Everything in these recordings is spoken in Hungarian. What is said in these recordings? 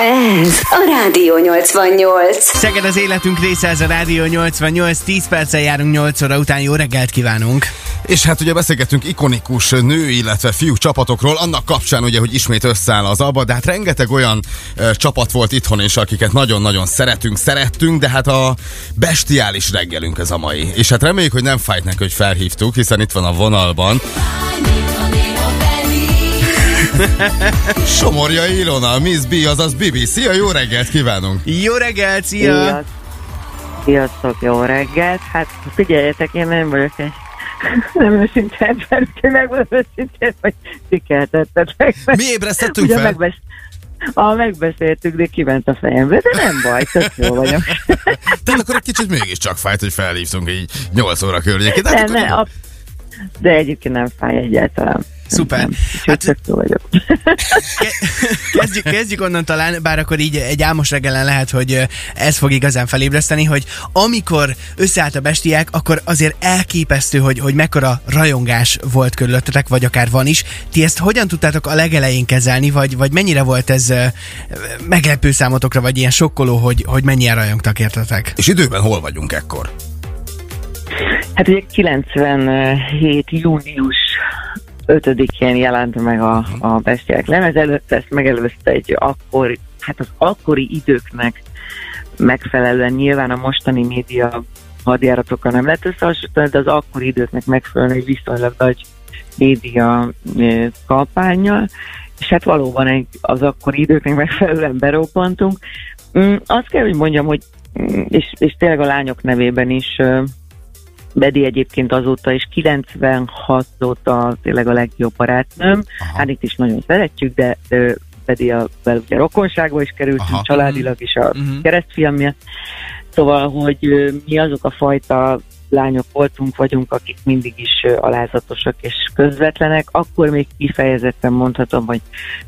Ez a Rádió 88. Szeged az életünk része, ez a Rádió 88. 10 perccel járunk 8 óra után. Jó reggelt kívánunk! És hát ugye beszélgettünk ikonikus nő, illetve fiú csapatokról, annak kapcsán ugye, hogy ismét összeáll az abba, de hát rengeteg olyan ö, csapat volt itthon is, akiket nagyon-nagyon szeretünk, szerettünk, de hát a bestiális reggelünk ez a mai. És hát reméljük, hogy nem fájt neki, hogy felhívtuk, hiszen itt van a vonalban. Somorja Ilona, Miss B, azaz Bibi. Szia, jó reggelt kívánunk! Jó reggelt, szia! Sziasztok. Sziasztok, jó reggelt. Hát figyeljetek, én nem vagyok egy nem őszinte ember, úgyhogy megmondom őszintén, hogy meg. Mi ébresztettünk Ugye fel? megbesz... Ah, megbeszéltük, de kiment a fejembe, de nem baj, tök jó vagyok. Tehát akkor egy kicsit mégiscsak fájt, hogy felhívtunk így 8 óra környékén. De, hát De, akkor ne, a... de egyébként nem fáj egyáltalán. Szuper. Hát- vagyok. Kezdjük, kezdjük onnan talán, bár akkor így egy álmos reggelen lehet, hogy ez fog igazán felébreszteni, hogy amikor összeállt a bestiák, akkor azért elképesztő, hogy, hogy mekkora rajongás volt körülöttetek, vagy akár van is. Ti ezt hogyan tudtátok a legelején kezelni, vagy, vagy mennyire volt ez meglepő számotokra, vagy ilyen sokkoló, hogy, hogy mennyien rajongtak értetek? És időben hol vagyunk ekkor? Hát ugye 97. június 5-én jelent meg a, a Bestiák lemez, előtt ezt megelőzte egy akkor, hát az akkori időknek megfelelően nyilván a mostani média hadjáratokkal nem lehet összehasonlítani, de az akkori időknek megfelelően egy viszonylag nagy média kampányjal, és hát valóban egy, az akkori időknek megfelelően berobbantunk. Mm, azt kell, hogy mondjam, hogy mm, és, és tényleg a lányok nevében is Bedi egyébként azóta is 96 óta tényleg a legjobb barátnőm. Aha. Hát itt is nagyon szeretjük, de ö, Bedi a, ugye rokonságba is kerültünk, Aha. családilag is a Mhm. keresztfiam miatt. Szóval, hogy ö, mi azok a fajta lányok voltunk, vagyunk, akik mindig is alázatosak és közvetlenek, akkor még kifejezetten mondhatom, hogy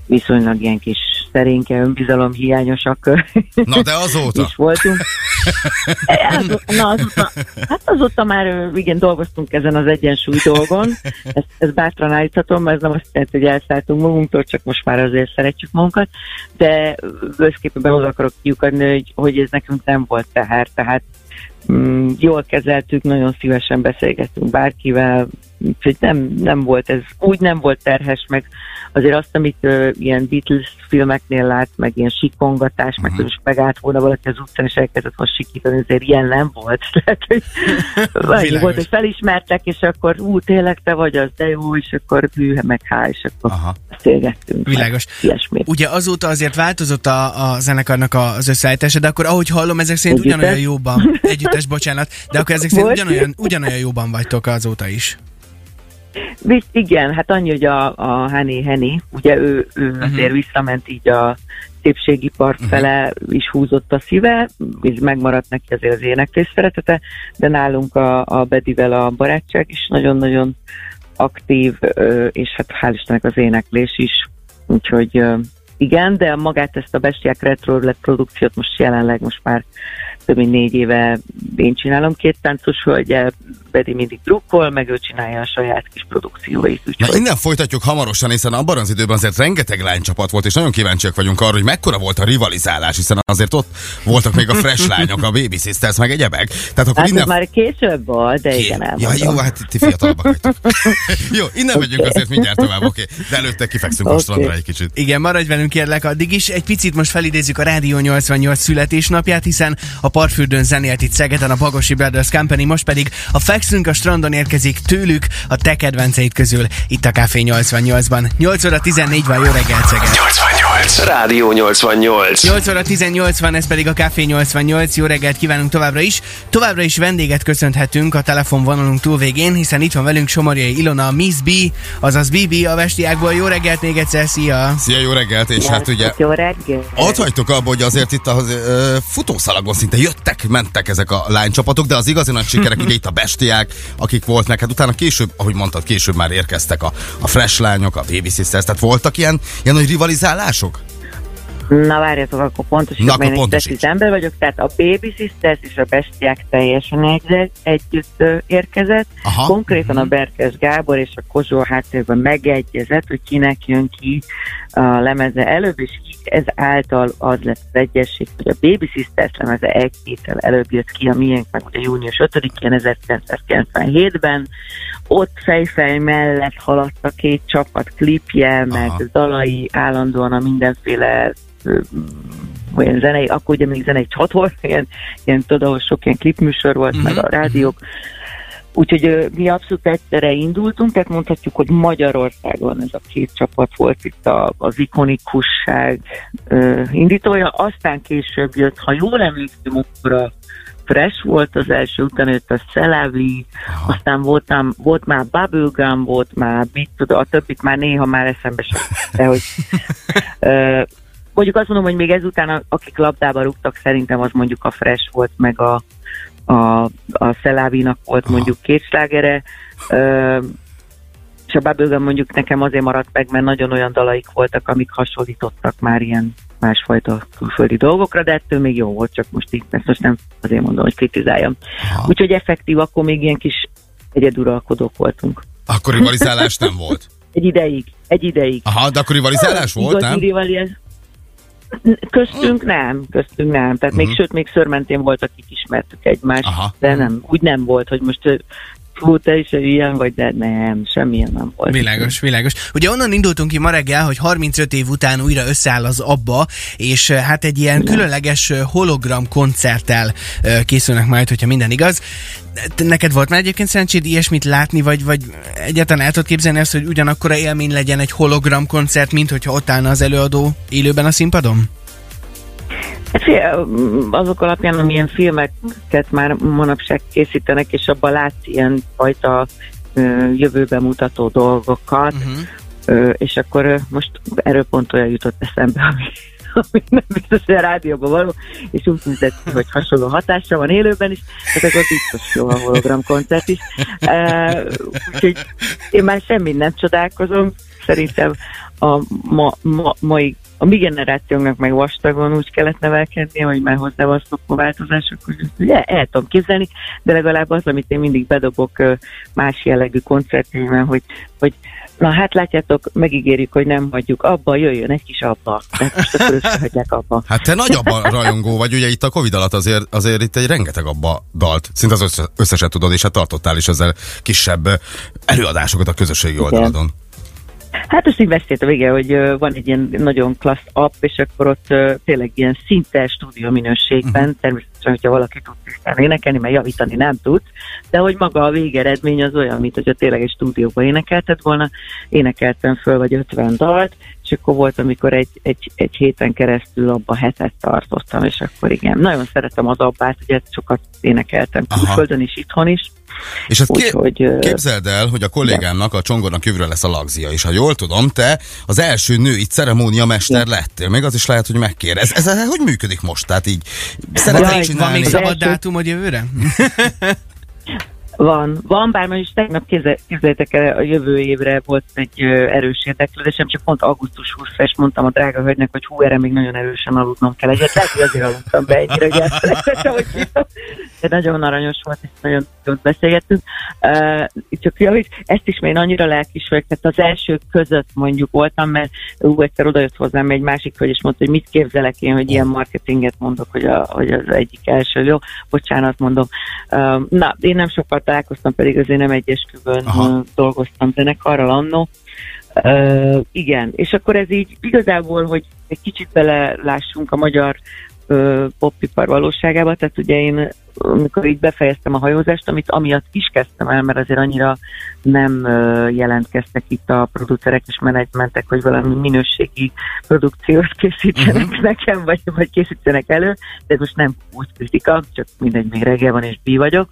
viszonylag ilyen kis szerénke, önbizalom hiányosak Na de azóta. is voltunk. Azóta, na, azóta, hát azóta már igen, dolgoztunk ezen az egyensúly dolgon. Ezt, ezt bátran állíthatom, mert ez nem azt jelenti, hogy elszálltunk magunktól, csak most már azért szeretjük magunkat. De összképpen oda akarok kiukadni, hogy, hogy ez nekünk nem volt teher. Tehát mm, jól kezeltük, nagyon szívesen beszélgettünk bárkivel, úgyhogy nem, nem volt ez, úgy nem volt terhes, meg azért azt, amit ö, ilyen Beatles filmeknél lát, meg ilyen sikongatás, meg hogy most megállt volna valaki az utcán, és elkezdett most sikítani, azért ilyen nem volt. Tehát, hogy annyi volt, hogy felismertek, és akkor ú, tényleg te vagy az, de jó, és akkor hű, meg há, és akkor Aha. beszélgettünk. Világos. meg Ilyesmi. Ugye azóta azért változott a, a zenekarnak az összeállítása, de akkor ahogy hallom, ezek szerint Együttes? ugyanolyan jóban, együttes, bocsánat, de akkor ezek szerint ugyanolyan, ugyanolyan jóban vagytok azóta is. Igen, hát annyi, hogy a, a Henny Henny, ugye ő, ő uh-huh. azért visszament így a szépségi part uh-huh. fele is húzott a szíve, és megmaradt neki azért az éneklés szeretete, de nálunk a, a Bedivel a barátság is nagyon-nagyon aktív, és hát hál' Istennek az éneklés is, úgyhogy igen, de magát ezt a Bestiák Retro produkciót most jelenleg most már több mint négy éve én csinálom két táncos hölgyel, Bedi mindig drukkol, meg ő csinálja a saját kis produkcióit. Na Úgyhogy innen folytatjuk hamarosan, hiszen abban az időben azért rengeteg lánycsapat volt, és nagyon kíváncsiak vagyunk arra, hogy mekkora volt a rivalizálás, hiszen azért ott voltak még a fresh lányok, a Baby Sisters, meg egyebek. Tehát akkor hát innen... már később volt, de igen, ja, elmondom. jó, hát ti fiatalabbak vagytok. jó, innen megyünk Oké. azért mindjárt tovább, oké. De előtte kifekszünk a Oké. strandra egy kicsit. Igen, maradj velünk kérlek addig is. Egy picit most felidézzük a Rádió 88 születésnapját, hiszen a Parfürdőn zenélt itt Szegeden a Bagosi Brothers Company, most pedig a Fekszünk a strandon érkezik tőlük a te kedvenceid közül itt a Café 88-ban. 8 óra 14 van, jó reggelt Szeged! 88. Rádió 88. 8 óra 18 van, ez pedig a Café 88. Jó reggelt kívánunk továbbra is. Továbbra is vendéget köszönhetünk a telefonvonalunk túlvégén, hiszen itt van velünk Somorjai Ilona, Miss B, azaz Bibi a Vestiákból. Jó reggelt még egyszer, szia! Szia, jó reggelt, és hát ugye Jó reggel. Ott hagytok abba, hogy azért itt a ö, futószalagon szinte jöttek, mentek ezek a lánycsapatok, de az igazi nagy sikerek ugye itt a bestiák, akik voltak, hát utána később, ahogy mondtad, később már érkeztek a, a fresh lányok, a baby sisters, tehát voltak ilyen, ilyen nagy rivalizálások? Na várjatok, akkor pontosítok, Na, akkor precíz ember vagyok, tehát a Baby Sisters és a Bestiák teljesen egy, együtt érkezett. Aha. Konkrétan a Berkes Gábor és a Kozsó háttérben megegyezett, hogy kinek jön ki a lemeze előbb, és ez által az lett az egyesség, hogy a Baby Sisters lemeze egy héttel előbb jött ki, a miénk meg ugye június 5-én 1997-ben. Ott fejfej mellett haladt a két csapat klipje, meg Aha. dalai állandóan a mindenféle olyan zenei, akkor ugye még zenei csatorna, ilyen, ilyen tudod, ahol sok ilyen klipműsor volt, Mhm, meg a rádiók. Úgyhogy mi abszolút egyszerre indultunk, tehát mondhatjuk, hogy Magyarországon ez a két csapat volt itt a, az ikonikusság ö, indítója. Aztán később jött, ha jól emlékszem, akkor a Fresh volt az első, utána jött a Szelávi, aztán voltam, volt már Bubblegum, volt már, mit tudom, a többit már néha már eszembe sem. De hogy, ö, mondjuk azt mondom, hogy még ezután, akik labdába rúgtak, szerintem az mondjuk a Fresh volt, meg a, a, a Szelávinak volt mondjuk két slágere, ö, és a Bubblegum mondjuk nekem azért maradt meg, mert nagyon olyan dalaik voltak, amik hasonlítottak már ilyen másfajta külföldi dolgokra, de ettől még jó volt, csak most így, ezt most nem azért mondom, hogy kritizáljam. Aha. Úgyhogy effektív, akkor még ilyen kis egyeduralkodók voltunk. Akkor rivalizálás nem volt. Egy ideig, egy ideig. Aha, de akkor rivalizálás volt, Igazi nem? rivaliz- Köztünk nem, köztünk nem. Tehát még Mhm. sőt, még szörmentén volt, akik ismertük egymást, Aha. de nem, úgy nem volt, hogy most fú, te is ilyen vagy, de nem, semmilyen nem volt. Világos, világos. Ugye onnan indultunk ki ma reggel, hogy 35 év után újra összeáll az ABBA, és eh, hát egy ilyen különleges eh, hologram koncerttel eh, készülnek majd, hogyha minden igaz. Neked volt már egyébként szerencséd ilyesmit látni, vagy, vagy egyáltalán el tudod képzelni azt, hogy ugyanakkora élmény legyen egy hologram koncert, mint hogyha ott állna az előadó élőben a színpadon? Hát azok alapján, amilyen filmeket már manapság készítenek, és abban látsz ilyen fajta jövőbe mutató dolgokat, Uh-huh. És akkor most erről pont olyan jutott eszembe, ami, ami nem biztos, hogy a rádióban való, és úgy tűnt, hogy hasonló hatása van élőben is, tehát akkor biztos jó a hologram koncert is. Úgyhogy én már semmi nem csodálkozom, szerintem a ma, ma, mai a mi generációnknak meg vastagon úgy kellett nevelkednie, hogy már hozzá van szokva változások, hogy ezt ugye el tudom képzelni, de legalább az, amit én mindig bedobok más jellegű koncertjében, hogy, hogy na hát látjátok, megígérjük, hogy nem hagyjuk abba, jöjjön egy kis abba. Tehát most akkor összehagyják abba. Hát te nagy abban rajongó vagy, ugye itt a Covid alatt azért, azért itt egy rengeteg abba dalt, szinte az össze, összeset tudod, és hát tartottál is ezzel kisebb előadásokat a közösségi oldalon. Hát azt így beszéltem, igen, hogy van egy ilyen nagyon klassz app, és akkor ott tényleg ilyen szinte stúdió minőségben, uh-huh. természetesen, hogyha valaki tud tisztán énekelni, mert javítani nem tud, de hogy maga a végeredmény az olyan, mint hogyha tényleg egy stúdióban énekelted volna, énekeltem föl vagy 50 dalt, és akkor volt, amikor egy, egy, egy héten keresztül abba hetet tartottam, és akkor igen, nagyon szeretem az abbát, ugye sokat énekeltem külföldön is, itthon is, És ezt ké- úgyhogy... ö, képzeld el, hogy a kollégámnak, a Csongornak jövőre lesz a lagzia, és ha jól tudom, te az első női ceremónia mester lettél. Még az is lehet, hogy megkérdez. Ez, ez hogy működik most? Tehát így szeretnél csinálni? Van még szabad első- dátumod jövőre? Van, van, bár most is tegnap képzeljétek el, a jövő évre volt egy erős érdeklődésem, csak pont augusztus 20 és mondtam a drága hölgynek, hogy hú, erre még nagyon erősen aludnom kell egyet. Lehet, hogy azért aludtam be ennyire, hogy hogy hívom. De nagyon aranyos volt, és nagyon jót beszélgettünk. Uh, csak javít, ezt is még annyira lelkis vagyok, tehát az első között mondjuk voltam, mert ú, egyszer odajött hozzám egy másik hölgy, és mondta, hogy mit képzelek én, hogy ilyen marketinget mondok, hogy, a, hogy az egyik első. Jó, bocsánat, mondom. Uh, na, én nem sokkal találkoztam, pedig azért nem egy esküvőn Aha. dolgoztam zenekarral annó. Uh, igen, és akkor ez így igazából, hogy egy kicsit belelássunk a magyar uh, popipar valóságába, tehát ugye én amikor így befejeztem a hajózást, amit amiatt is kezdtem el, mert azért annyira nem jelentkeztek itt a producerek és menedzsmentek, hogy valami minőségi produkciót készítsenek uh-huh. nekem, vagy, vagy készítsenek elő, de ez most nem úgy kritika, csak mindegy, még reggel van és bi vagyok,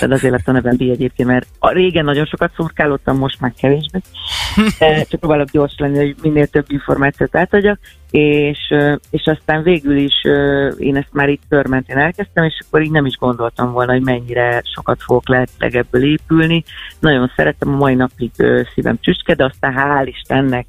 tehát azért lett a nevem bi egyébként, mert a régen nagyon sokat szurkálottam, most már kevésbé, csak próbálok gyors lenni, hogy minél több információt átadjak, és, és aztán végül is én ezt már itt körmentén elkezdtem, és akkor így nem is gondoltam volna, hogy mennyire sokat fogok lehetőleg ebből épülni. Nagyon szeretem, a mai napig szívem csücske, de aztán hál' Istennek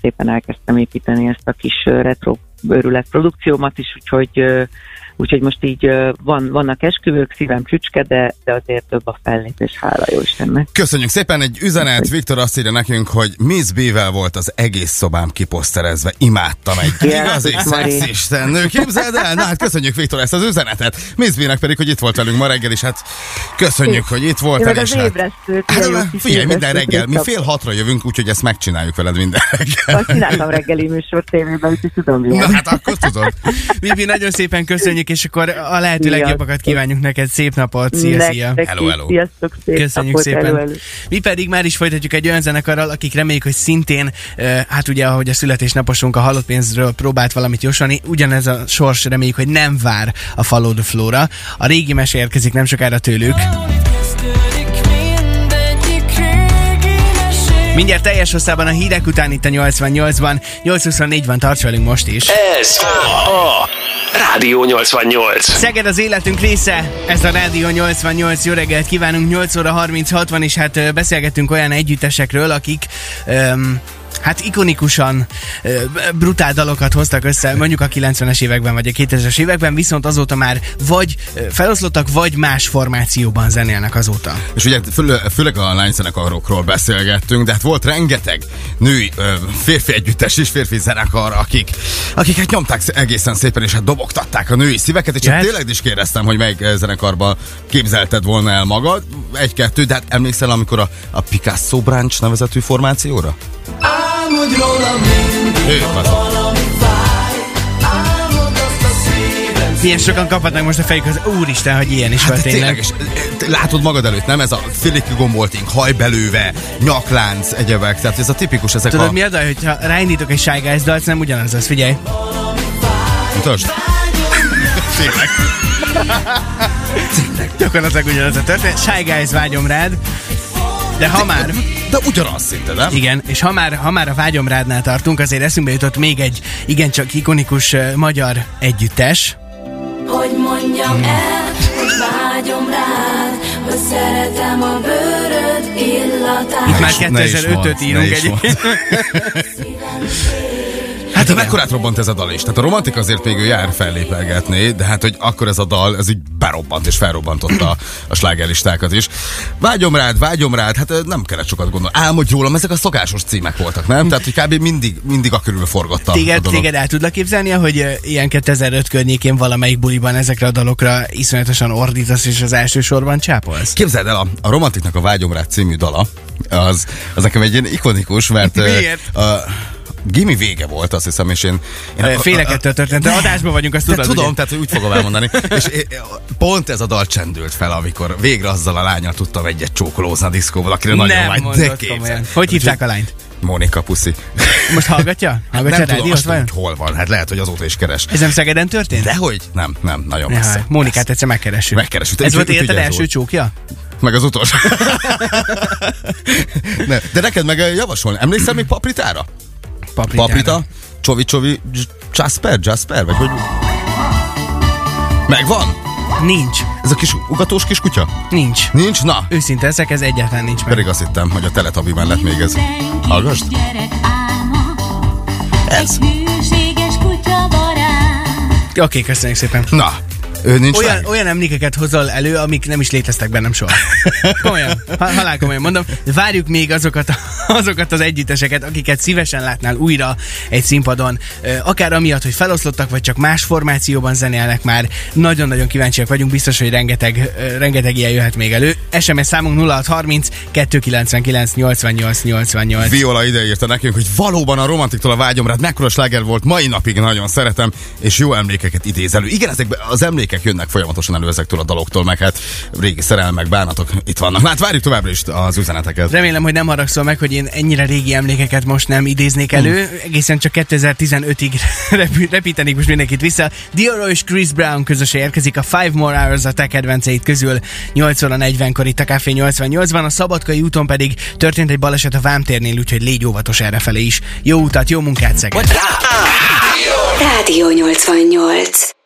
szépen elkezdtem építeni ezt a kis retro őrület produkciómat is, úgyhogy Úgyhogy most így van, vannak esküvők, szívem csücske, de, de azért több a fellépés, hála jó Istennek. Köszönjük szépen, egy üzenet, Viktor azt írja nekünk, hogy Miss B-vel volt az egész szobám kiposzterezve, imádtam egy Ja, igazi szexisten nő, képzeld el, na hát köszönjük Viktor ezt az üzenetet, Miss B-nek pedig, hogy itt volt velünk ma reggel, és hát köszönjük, hogy itt Én voltál, meg az hát, ébresztőt, Hát, kis figyelj, minden reggel, mi fél hatra jövünk, úgyhogy ezt megcsináljuk veled minden reggel. Azt csináltam reggeli műsor tévében, úgyhogy tudom, Na hát akkor tudod. Bibi, nagyon szépen köszönjük, és akkor a lehető Sziasztok. legjobbakat kívánjuk neked. Szép napot, szia, szia. Nektek Hello, is. hello. Sziasztok, szép Köszönjük napot, szépen. hello, hello. Mi pedig már is folytatjuk egy olyan zenekarral, akik reméljük, hogy szintén, hát ugye, ahogy a születésnaposunk a halott pénzről próbált valamit jósolni, ugyanez a sors reméljük, hogy nem vár a Follow the Flow-ra. A régi mese érkezik nem sokára tőlük. Mindjárt teljes hosszában a hírek után itt a 88-ban. 824 van, tarts velünk most is. Ez a Rádió 88. Szeged az életünk része, ez a Rádió 88, jó reggelt kívánunk, 8 óra 36 van, és hát ö, beszélgettünk olyan együttesekről, akik öm, hát ikonikusan brutál dalokat hoztak össze, mondjuk a 90-es években vagy a 2000-es években, viszont azóta már vagy feloszlottak, vagy más formációban zenélnek azóta. És ugye fő, főleg a lányzenekarokról beszélgettünk, de hát volt rengeteg női, férfi együttes és férfi zenekar, akik, akik hát nyomták sz- egészen szépen, és hát dobogtatták a női szíveket, és hát tényleg is kérdeztem, hogy melyik ö, zenekarban képzelted volna el magad. Egy-kettő, de hát emlékszel, amikor a, a Picasso Branch nevezetű formációra? Ők azok. Milyen sokan kaphatnak most a fejük az úristen, hogy ilyen is Hát volt tényleg, tényleg. és te látod magad előtt, nem? Ez a filiki gomboltink, hajbelőve, nyaklánc, egyebek, tehát ez a tipikus, ezek Tudod a... mi a baj, hogyha ráindítok egy Shy Guys dalt, nem ugyanaz az, figyelj. Mutasd. Tényleg. Gyakorlatilag ugyanaz a történet. Shy Guys vágyom rád. De ha már, De ugyanaz szinte, nem? igen, és ha már, ha már a vágyom rádnál tartunk, azért eszünkbe jutott még egy igencsak ikonikus uh, magyar együttes. Hogy mondjam el, hogy vágyom rád, hogy szeretem a bőröd illatát. Itt már is- ne is 2005-öt mondd, írunk egyébként. De mekkorát robbant ez a dal is? Tehát a romantik azért ő jár fellépelgetni, de hát hogy akkor ez a dal, ez így berobbant és felrobbantotta a slágerlistákat is. Vágyom rád, vágyom rád, hát nem kellett sokat gondolni. Álmodj rólam, ezek a szokásos címek voltak, nem? Tehát, hogy kb. mindig, mindig a körül a Téged, dolog. téged el tudlak képzelni, hogy ilyen 2005 környékén valamelyik buliban ezekre a dalokra iszonyatosan ordítasz és az első sorban csápolsz? Képzeld el, a, a Romantiknak a Vágyom rád című dala, az, az nekem egy ilyen ikonikus, mert Miért? a Gimi vége volt, azt hiszem, és én... én Ö, Félek ettől történt, de adásban vagyunk, azt tudod, tudom, ugye? tehát úgy fogom elmondani. és pont ez a dal csendült fel, amikor végre azzal a lányal tudtam egyet csókolózni a diszkóval, akire nagyon Nem vágy. De komolyan. Hogy hívták a lányt? Mónika Puszi. Most hallgatja? Hallgatja nem tudom, azt vajon? hogy hol van. Hát lehet, hogy azóta is keres. Ez nem Szegeden történt? Dehogy? Nem, nem, nagyon messze. Ja, Mónikát egyszer megkeressük. Megkeressük. Ez Úgy- volt életed első csókja? Meg az utolsó. ne, de neked meg javasolni. Emlékszel még papritára? Papritára. Paprita? Csovi Csovi Jasper? Jasper? Vagy hogy? Megvan? Nincs. Ez a kis ugatós kis kutya? Nincs. Nincs? Na, Őszinte ezek, ez egyáltalán nincs meg. Pedig azt hittem, hogy a Teletabi mellett még ez. Hallgassd? Ez. Oké, okay, köszönjük szépen. Na, ő nincs Olyan, meg? olyan emlékeket hozol elő, amik nem is léteztek bennem soha. Komolyan, ha- halál komolyan mondom. Várjuk még azokat, azokat az együtteseket, akiket szívesen látnál újra egy színpadon. Akár amiatt, hogy feloszlottak, vagy csak más formációban zenélnek már. Nagyon-nagyon kíváncsiak vagyunk, biztos, hogy rengeteg, rengeteg ilyen jöhet még elő. SMS számunk 0630 299 88 88. Viola ideírta nekünk, hogy valóban a romantiktól a vágyom rád mekkora sláger volt, mai napig nagyon szeretem, és jó emlékeket idéz elő. Igen, ezek az emlékek jönnek folyamatosan elő ezektől a daloktól, meg hát régi szerelmek, bánatok itt vannak. Na, hát várjuk továbbra is az üzeneteket. Remélem, hogy nem haragszol meg, hogy én ennyire régi emlékeket most nem idéznék elő. Egészen csak 2015-ig repü- repítenék most mindenkit vissza. Dioro és Chris Brown közösen érkezik a Five More Hours a tech kedvenceit közül 8 óra 40-kor itt a Café 88-ban. A Szabadkai úton pedig történt egy baleset a Vámtérnél, úgyhogy légy óvatos errefelé is. Jó utat, jó munkát, Szeged! Rádió 88.